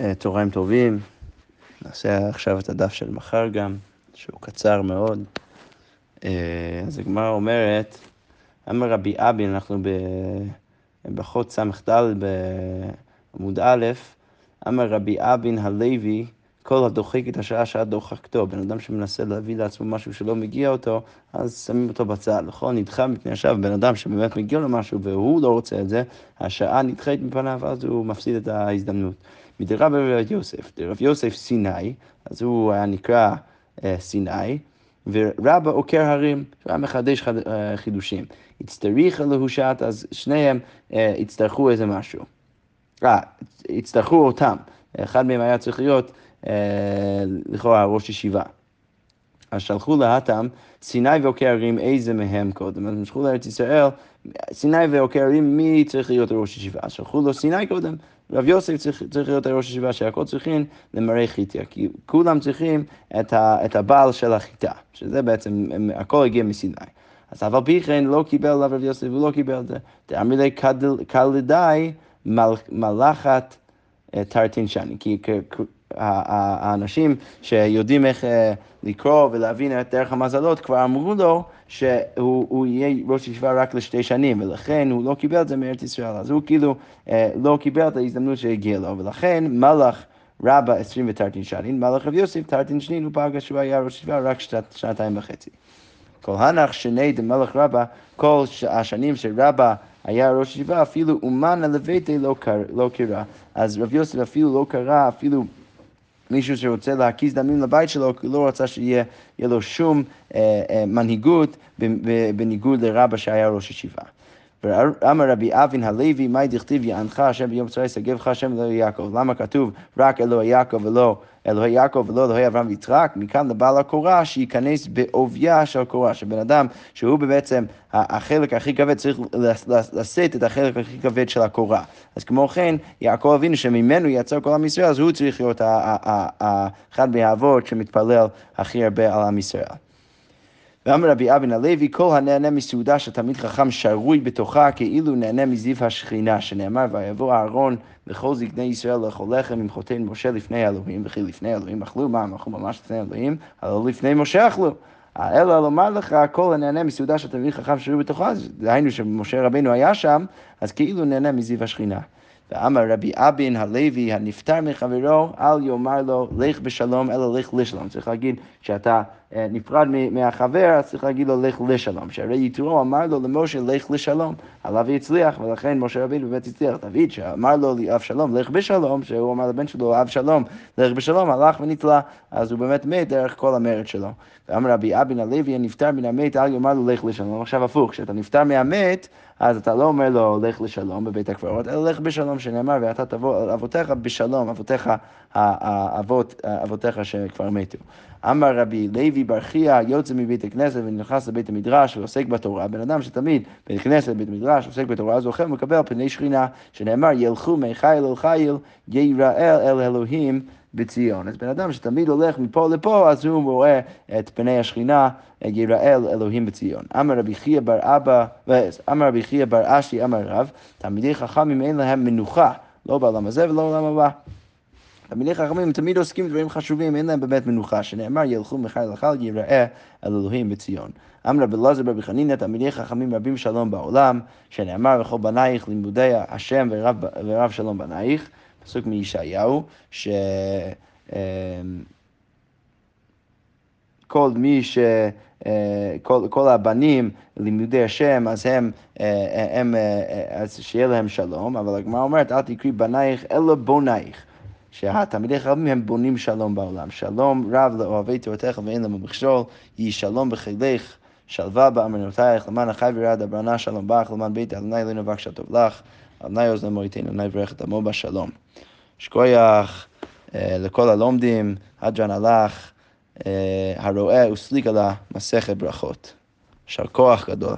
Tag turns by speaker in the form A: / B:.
A: אה, צהריים טובים, נעשה עכשיו את הדף של מחר גם, שהוא קצר מאוד. אה, אז הגמרא אומרת, אמר רבי אבי, אנחנו בחוד ס"ד בעמוד א', אמר רבי אבין הלוי, כל הדוחק את השעה שעה דוחקתו. בן אדם שמנסה להביא לעצמו משהו שלא מגיע אותו, אז שמים אותו בצד. נכון? נדחה מפני השעה, בן אדם שבאמת מגיע לו משהו והוא לא רוצה את זה, השעה נדחית מפניו, אז הוא מפסיד את ההזדמנות. מדרב רב יוסף, דרב יוסף סיני, אז הוא היה נקרא אה, סיני, ורבא עוקר הרים, הוא היה מחדש חד, אה, חידושים. הצטריך להושעת, אז שניהם אה, יצטרכו איזה משהו. אה, יצטרכו אותם. אחד מהם היה צריך להיות אה, לכאורה ראש ישיבה. אז שלחו להתם סיני ועוקר הרים, איזה מהם קודם. אז הם שלחו לארץ ישראל, סיני ועוקר הרים, מי צריך להיות ראש ישיבה? אז שלחו לו סיני קודם. רב יוסף צריך, צריך להיות הראש ישיבה שהכל צריכים למראה חיטה, כי כולם צריכים את, ה, את הבעל של החיטה, שזה בעצם, הם, הכל הגיע מסיני. אז אבל פי כן לא קיבל עליו רב יוסף, הוא לא קיבל את זה. דאמרי לי קלדאי מלאכת אה, תרתין שני, כי האנשים שיודעים איך אה, לקרוא ולהבין את דרך המזלות כבר אמרו לו שהוא יהיה ראש ישיבה רק לשתי שנים, ולכן הוא לא קיבל את זה מארץ ישראל. אז הוא כאילו אה, לא קיבל את ההזדמנות שהגיעה לו, ולכן מלאך רבא עשרים ותרתין שנים, מלאך רב יוסף תרתין שנין, הוא פגע שהוא היה ראש ישיבה רק שנתיים וחצי. כל הנח שני דמלך רבא, כל השנים שרבא היה ראש ישיבה, אפילו אומן הלוויתי לא, לא קרא. אז רב יוסף אפילו לא קרא, אפילו מישהו שרוצה להקיז דמים לבית שלו, כי לא רצה שיהיה לו שום אה, אה, מנהיגות בניגוד לרבא שהיה ראש ישיבה. ואמר רבי אבין הלוי, מאי דכתיב יענך השם ביום צרי ישגבך השם אלוהי יעקב. למה כתוב רק אלוהי יעקב ולא אלוהי יעקב ולא אלוהי אברהם ויצחק? מכאן לבעל הקורה שייכנס בעובייה של הקורה, שבן אדם שהוא בעצם החלק הכי כבד צריך לשאת את החלק הכי כבד של הקורה. אז כמו כן, יעקב אבינו שממנו יצא כל עם ישראל, אז הוא צריך להיות אחד מהאבות שמתפלל הכי הרבה על עם ישראל. ואמר רבי אבן הלוי, כל הנהנה מסעודה של תלמיד חכם שרוי בתוכה כאילו נהנה מזיו השכינה, שנאמר, ויבוא אהרון לכל זקני ישראל לאכול לחם עם חותן משה לפני האלוהים, וכי לפני האלוהים אכלו, מה, הם אכלו ממש לפני האלוהים, אבל לפני משה אכלו. אלא לומר לך, כל הנהנה מסעודה של תלמיד חכם שרוי בתוכה, דהיינו שמשה רבינו היה שם, אז כאילו נהנה מזיו השכינה. ואמר רבי אבין הלוי הנפטר מחברו, אל יאמר לו לך בשלום, אלא לך לשלום. צריך להגיד שאתה נפרד מהחבר, אז צריך להגיד לו לך לשלום. שהרי יתרו אמר לו למשה לך לשלום, עליו יצליח, ולכן משה רבינו באמת הצליח. דוד שאמר לו לאבשלום לך בשלום, שהוא אמר לבן שלו אבשלום לך בשלום, הלך ונתלה, אז הוא באמת מת דרך כל המרד שלו. ואמר רבי אבין הלוי הנפטר מן המת, אל יאמר לו לך לשלום. עכשיו הפוך, כשאתה נפטר מהמת, אז אתה לא אומר לו לך לשלום בבית הקברות, אלא לך בשלום, שנאמר, ואתה תבוא אבותיך בשלום, אבותיך, האבות, אבותיך שכבר מתו. אמר רבי לוי בר חייא יוצא מבית הכנסת ונכנס לבית המדרש ועוסק בתורה. בן אדם שתמיד בית כנסת, בית מדרש, עוסק בתורה, זוכה ומקבל פני שכינה, שנאמר ילכו מחיל אל חיל, ייראל אל אלוהים בציון. אז בן אדם שתמיד הולך מפה לפה, אז הוא רואה את פני השכינה, יראל אלוהים בציון. אמר רבי חייא בר אבא, אמר רבי חייא בר אשי, אמר רב, תלמידי חכמים אין להם מנוחה, לא בעולם הזה ולא בעולם הבא. תלמידי חכמים תמיד עוסקים בדברים חשובים, אין להם באמת מנוחה, שנאמר ילכו מחיל לחל יראה אל אלוהים בציון. אמר רבי אלעזר ברבי חנינא, תלמידי חכמים רבים שלום בעולם, שנאמר וכל בנייך לימודי השם ורב, ורב שלום בנייך, פסוק מישעיהו, ש... אמ, כל מי ש... כל, כל הבנים לימודי השם, אז הם, הם, אז שיהיה להם שלום, אבל הגמרא אומרת, אל תקרי בנייך אלא בונייך. שהתלמידי חכמים הם בונים שלום בעולם. שלום רב לאוהבי תורתך ואין להם מכשול, יהי שלום בחילך, שלווה באמנותייך, למען החי וירד אברנה שלום בך, למען בית אדוני אלוהינו בבקשה טוב לך, אדוני אוזנו מויתנו, אדוני יברך את עמו בשלום. שכוייח אה, לכל הלומדים, הדרן הלך, אה, הרואה וסליק על המסכת ברכות. יישר כוח גדול.